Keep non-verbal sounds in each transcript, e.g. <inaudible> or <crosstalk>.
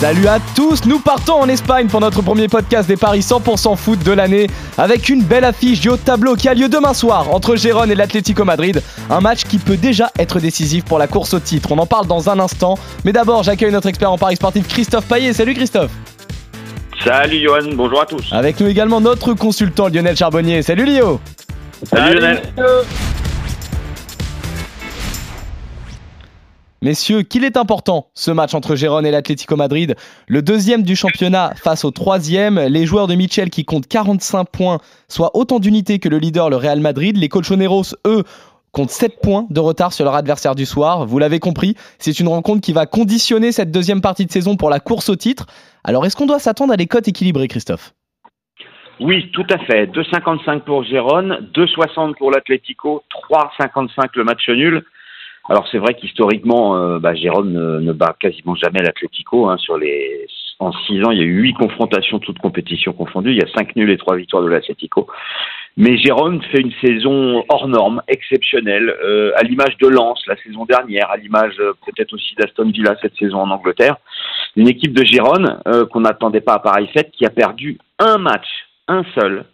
Salut à tous, nous partons en Espagne pour notre premier podcast des paris 100% foot de l'année avec une belle affiche du haut de tableau qui a lieu demain soir entre Gérone et l'Atlético Madrid. Un match qui peut déjà être décisif pour la course au titre. On en parle dans un instant, mais d'abord j'accueille notre expert en paris sportif Christophe Paillet. Salut Christophe Salut Johan, bonjour à tous. Avec nous également notre consultant Lionel Charbonnier. Salut Lio Salut, Lionel. Messieurs, qu'il est important ce match entre Gérone et l'Atlético Madrid, le deuxième du championnat face au troisième, les joueurs de Michel qui comptent 45 points, soit autant d'unités que le leader le Real Madrid, les Colchoneros, eux, comptent 7 points de retard sur leur adversaire du soir. Vous l'avez compris, c'est une rencontre qui va conditionner cette deuxième partie de saison pour la course au titre. Alors est-ce qu'on doit s'attendre à des cotes équilibrées, Christophe? Oui, tout à fait. 2,55 pour Gérone, 2,60 pour l'Atlético, 3,55 le match nul. Alors c'est vrai qu'historiquement, euh, bah, Jérôme ne, bat quasiment jamais l'Atlético. Hein, sur les en six ans, il y a eu huit confrontations, toutes compétitions confondues. Il y a cinq nuls et trois victoires de l'Atlético. Mais Jérôme fait une saison hors norme, exceptionnelle, euh, à l'image de Lens la saison dernière, à l'image euh, peut-être aussi d'Aston Villa cette saison en Angleterre. Une équipe de Gérone qu'on n'attendait pas à pareille fête, qui a perdu un match, un seul,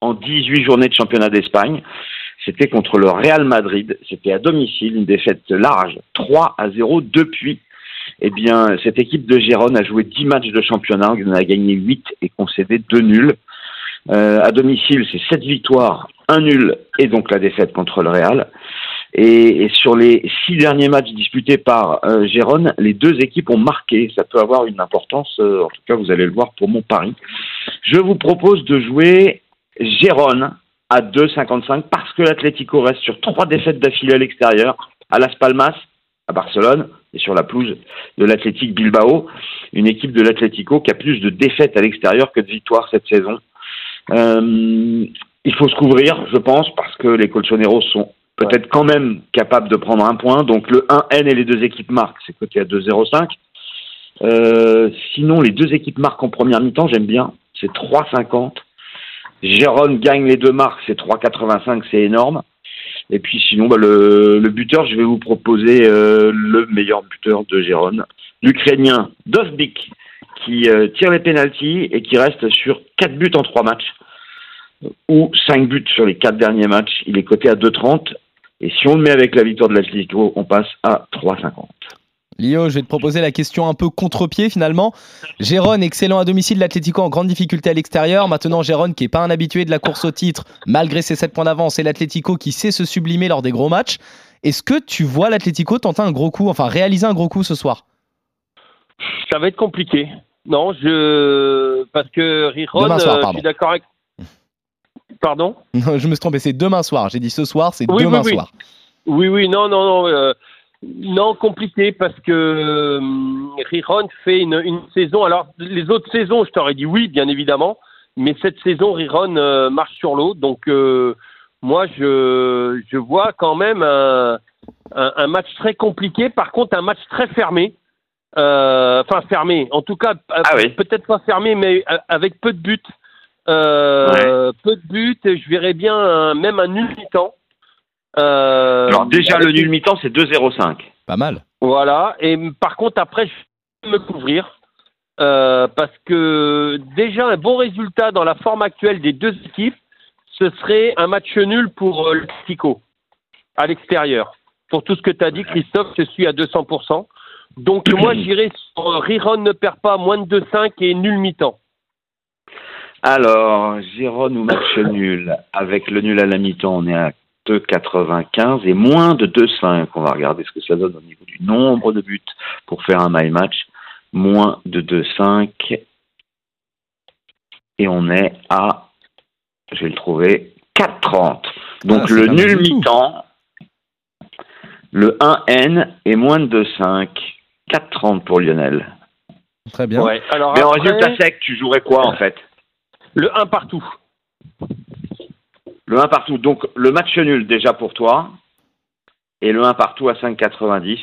en 18 journées de championnat d'Espagne. C'était contre le Real Madrid. C'était à domicile, une défaite large, 3 à 0 depuis. Eh bien, cette équipe de Gérone a joué 10 matchs de championnat, on en a gagné 8 et concédé 2 nuls. Euh, à domicile, c'est 7 victoires, 1 nul et donc la défaite contre le Real. Et, sur les 6 derniers matchs disputés par euh, Gérone, les deux équipes ont marqué. Ça peut avoir une importance, euh, en tout cas vous allez le voir pour mon pari. Je vous propose de jouer Gérone à 2,55 parce que l'Atlético reste sur trois défaites d'affilée à l'extérieur, à Las Palmas, à Barcelone et sur la pelouse de l'Athletic Bilbao, une équipe de l'Atlético qui a plus de défaites à l'extérieur que de victoires cette saison. Euh, il faut se couvrir, je pense, parce que les Colchoneros sont peut-être quand même capables de prendre un point. Donc le 1N et les deux équipes marquent, c'est côté à 2,05. Euh, sinon, les deux équipes marquent en première mi-temps, j'aime bien, c'est 3,50. Jérôme gagne les deux marques, c'est 3,85, c'est énorme. Et puis sinon, bah, le, buteur, je vais vous proposer euh, le meilleur buteur de Jérôme, l'Ukrainien Dovbik, qui euh, tire les pénalties et qui reste sur 4 buts en 3 matchs, ou 5 buts sur les 4 derniers matchs. Il est coté à 2,30. Et si on le met avec la victoire de l'Atlético, on passe à 3,50. Lio, je vais te proposer la question un peu contre-pied finalement. Gérone, excellent à domicile, l'Atlético en grande difficulté à l'extérieur. Maintenant, Gérone, qui n'est pas un habitué de la course au titre, malgré ses 7 points d'avance, et l'Atlético qui sait se sublimer lors des gros matchs. Est-ce que tu vois l'Atlético tenter un gros coup, enfin réaliser un gros coup ce soir? Ça va être compliqué. Non, je. Parce que Riron, euh, je suis d'accord avec. Pardon? <laughs> Je me suis trompé, c'est demain soir. J'ai dit ce soir, c'est demain soir. Oui, oui, non, non, non. Euh, non, compliqué parce que euh, Riron fait une, saison. Alors, les autres saisons, je t'aurais dit oui, bien évidemment, mais cette saison, Riron euh, marche sur l'eau. Donc, euh, moi, je, je vois quand même un, un, match très compliqué. Par contre, un match très fermé. Enfin, fermé. En tout cas, ah peut-être pas fermé, mais avec peu de buts. Peu de buts. Je verrais bien même un nul mi-temps. Euh, Alors déjà le nul mi-temps c'est 2-0-5. Pas mal. Voilà. Et par contre après je vais me couvrir euh, parce que déjà un bon résultat dans la forme actuelle des deux équipes, ce serait un match nul pour euh, le Mexico à l'extérieur. Pour tout ce que tu as dit Christophe, je suis à 200%. Donc moi <coughs> j'irais sur Riron ne perd pas moins de 2-5 et nul mi-temps. Alors, Giron ou match nul Avec le nul à la mi-temps, on est à 2,95 et moins de 2,5. On va regarder ce que ça donne au niveau du nombre de buts pour faire un my match. Moins de 2,5 et on est à, je vais le trouver, 4,30. Donc ah, le nul mi-temps, le 1N est moins de 2,5. 4,30 pour Lionel. Très bien. Mais en résultat sec, tu jouerais quoi en fait? Le 1 partout. Le 1 partout. Donc le match nul déjà pour toi. Et le 1 partout à 5,90.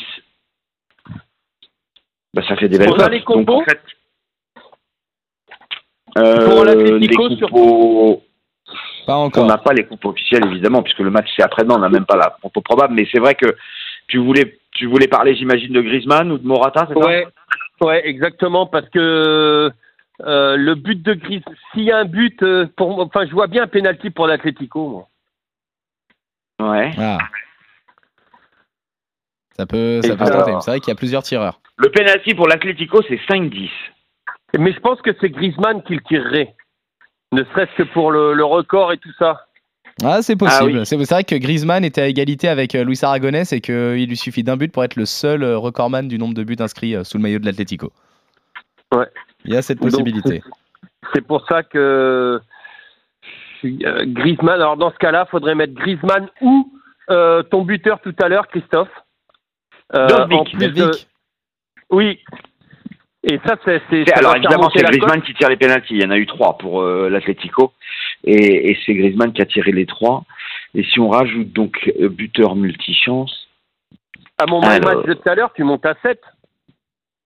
Bah, ça fait des belles On a les Donc, compos en fait, Pour euh, l'Atlético sur- on n'a pas les compos officiels évidemment, puisque le match c'est après-demain, on n'a même pas la compo probable. Mais c'est vrai que tu voulais, tu voulais parler, j'imagine, de Griezmann ou de Morata, c'est ça? Ouais, ouais, exactement, parce que euh, le but de Griezmann, s'il y a un but, euh, pour, moi- enfin, je vois bien un penalty pour l'Atlético. Ouais. Ah. Ça peut, ça Et peut se alors- tenter. C'est vrai qu'il y a plusieurs tireurs. Le penalty pour l'Atlético, c'est 5-10. Mais je pense que c'est Griezmann qui le tirerait, ne serait-ce que pour le, le record et tout ça. Ah, c'est possible. Ah oui. C'est c'est vrai que Griezmann était à égalité avec euh, Luis Aragonès et qu'il lui suffit d'un but pour être le seul euh, recordman du nombre de buts inscrits euh, sous le maillot de l'Atlético. Ouais. Il y a cette possibilité. C'est pour ça que euh, Griezmann. Alors dans ce cas-là, faudrait mettre Griezmann ou euh, ton buteur tout à l'heure, Christophe. Euh, Dovbyk. en plus de- Dovbyk. oui. Et ça, c'est. c'est- C'est- ça Alors évidemment, c'est. Griezmann qui tire les pénalties. Il y en a eu trois pour euh, l'Atlético, et, et c'est Griezmann qui a tiré les trois. Et si on rajoute donc euh, buteur multichance, À mon Alors. match de tout à l'heure, tu montes à 7.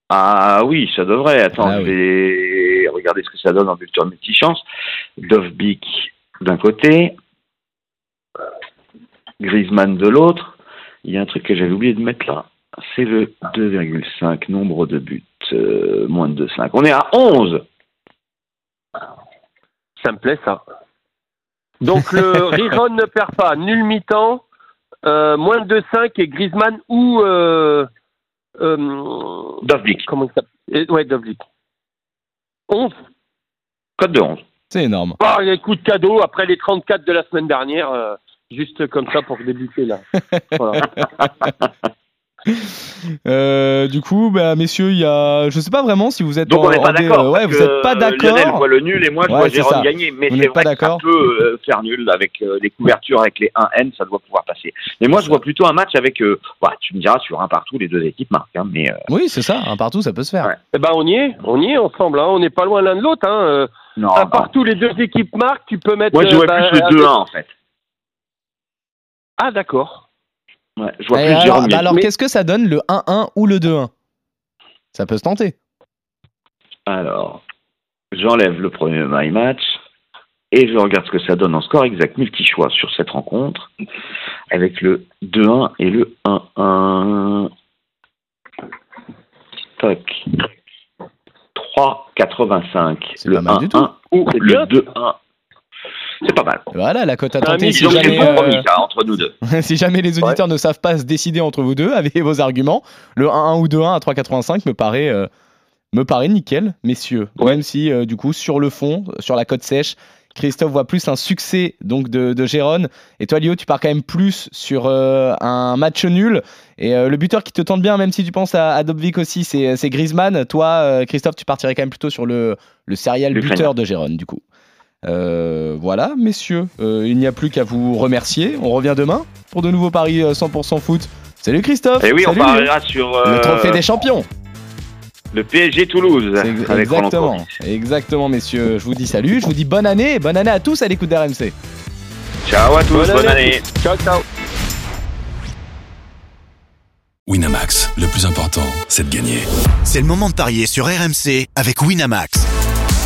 Ah oui, ça devrait. Attends, Ah je vais regarder ce que ça donne en buteur multichance. Dovbyk d'un côté, Griezmann de l'autre. Il y a un truc que j'avais oublié de mettre là. C'est le 2,5 nombre de buts, euh, moins de 2,5. On est à 11. Ça me plaît, ça. Donc, le <laughs> Riron ne perd pas. Nul mi-temps, euh, moins de 2-5 et Griezmann ou. Euh, Dovbyk, comment il s'appelle Euh, Ouais, Dovlik. 11. code de 11. C'est énorme. Ah, il y a un coup de cadeau après les 34 de la semaine dernière. euh, juste comme ça pour débuter, là. <laughs> Voilà. <laughs> Euh, du coup, bah, messieurs, il y a. Je sais pas vraiment si vous êtes. Donc en- on n'est pas d'accord. Ouais, vous que êtes pas Lionel d'accord. voit le nul et moi je Ouais, vois Jérôme ça. gagner. Mais Vous c'est n'êtes pas vrai que ça d'accord peut euh, faire nul avec euh, les couvertures avec les 1N, ça doit pouvoir passer. Mais moi je vois plutôt un match avec. euh, bah, tu me diras sur un partout, les deux équipes marquent. hein, mais euh, Oui, c'est ça. Un partout, ça peut se faire. Ouais. Eh ben, on y est. On y est ensemble. Hein. On n'est pas loin l'un de l'autre. Hein. Euh, non. un non. partout, les deux équipes marquent. Tu peux mettre. Moi je euh, vois bah, plus le avec- 2-1 en fait. Ah, d'accord. Ouais, je vois Et plus alors, Jérôme bah gagner. alors, Mais- qu'est-ce que ça donne le 1-1 ou le 2-1 Ça peut se tenter. Alors, j'enlève le premier my match et je regarde ce que ça donne en score exact multi-choix sur cette rencontre avec le 2-1 et le 1-1. Toc. 3,85. C'est Le pas mal du 1-1 ou le bien. 2-1. C'est pas mal. Voilà, la cote à tenter. Si jamais, euh, entre nous deux. <laughs> si jamais les auditeurs ne savent pas se décider entre vous deux, <laughs> avec vos arguments, le 1-1 ou 2-1 à 3,85 me paraît, euh, me paraît nickel, messieurs. Même si, euh, du coup, sur le fond, sur la cote sèche, Christophe voit plus un succès donc de, de Gérone. Et toi, Lio, tu pars quand même plus sur euh, un match nul. Et euh, le buteur qui te tente bien, même si tu penses à, à Dobvik aussi, c'est Griezmann. Toi, euh, Christophe, tu partirais quand même plutôt sur le, le serial buteur de Gérone, du coup. Euh, voilà, messieurs, euh, il n'y a plus qu'à vous remercier. On revient demain pour de nouveaux paris euh, 100% foot. Salut Christophe. Et oui, on Salut parlera sur euh, Le trophée des champions. le PSG Toulouse. Avec exactement, exactement, messieurs. Je vous dis salut, je vous dis bonne année, et bonne année à tous à l'écoute d'RMC. Ciao à tous, bonne année. Ciao, ciao. Winamax, le plus important, c'est de gagner. C'est le moment de parier sur RMC avec Winamax.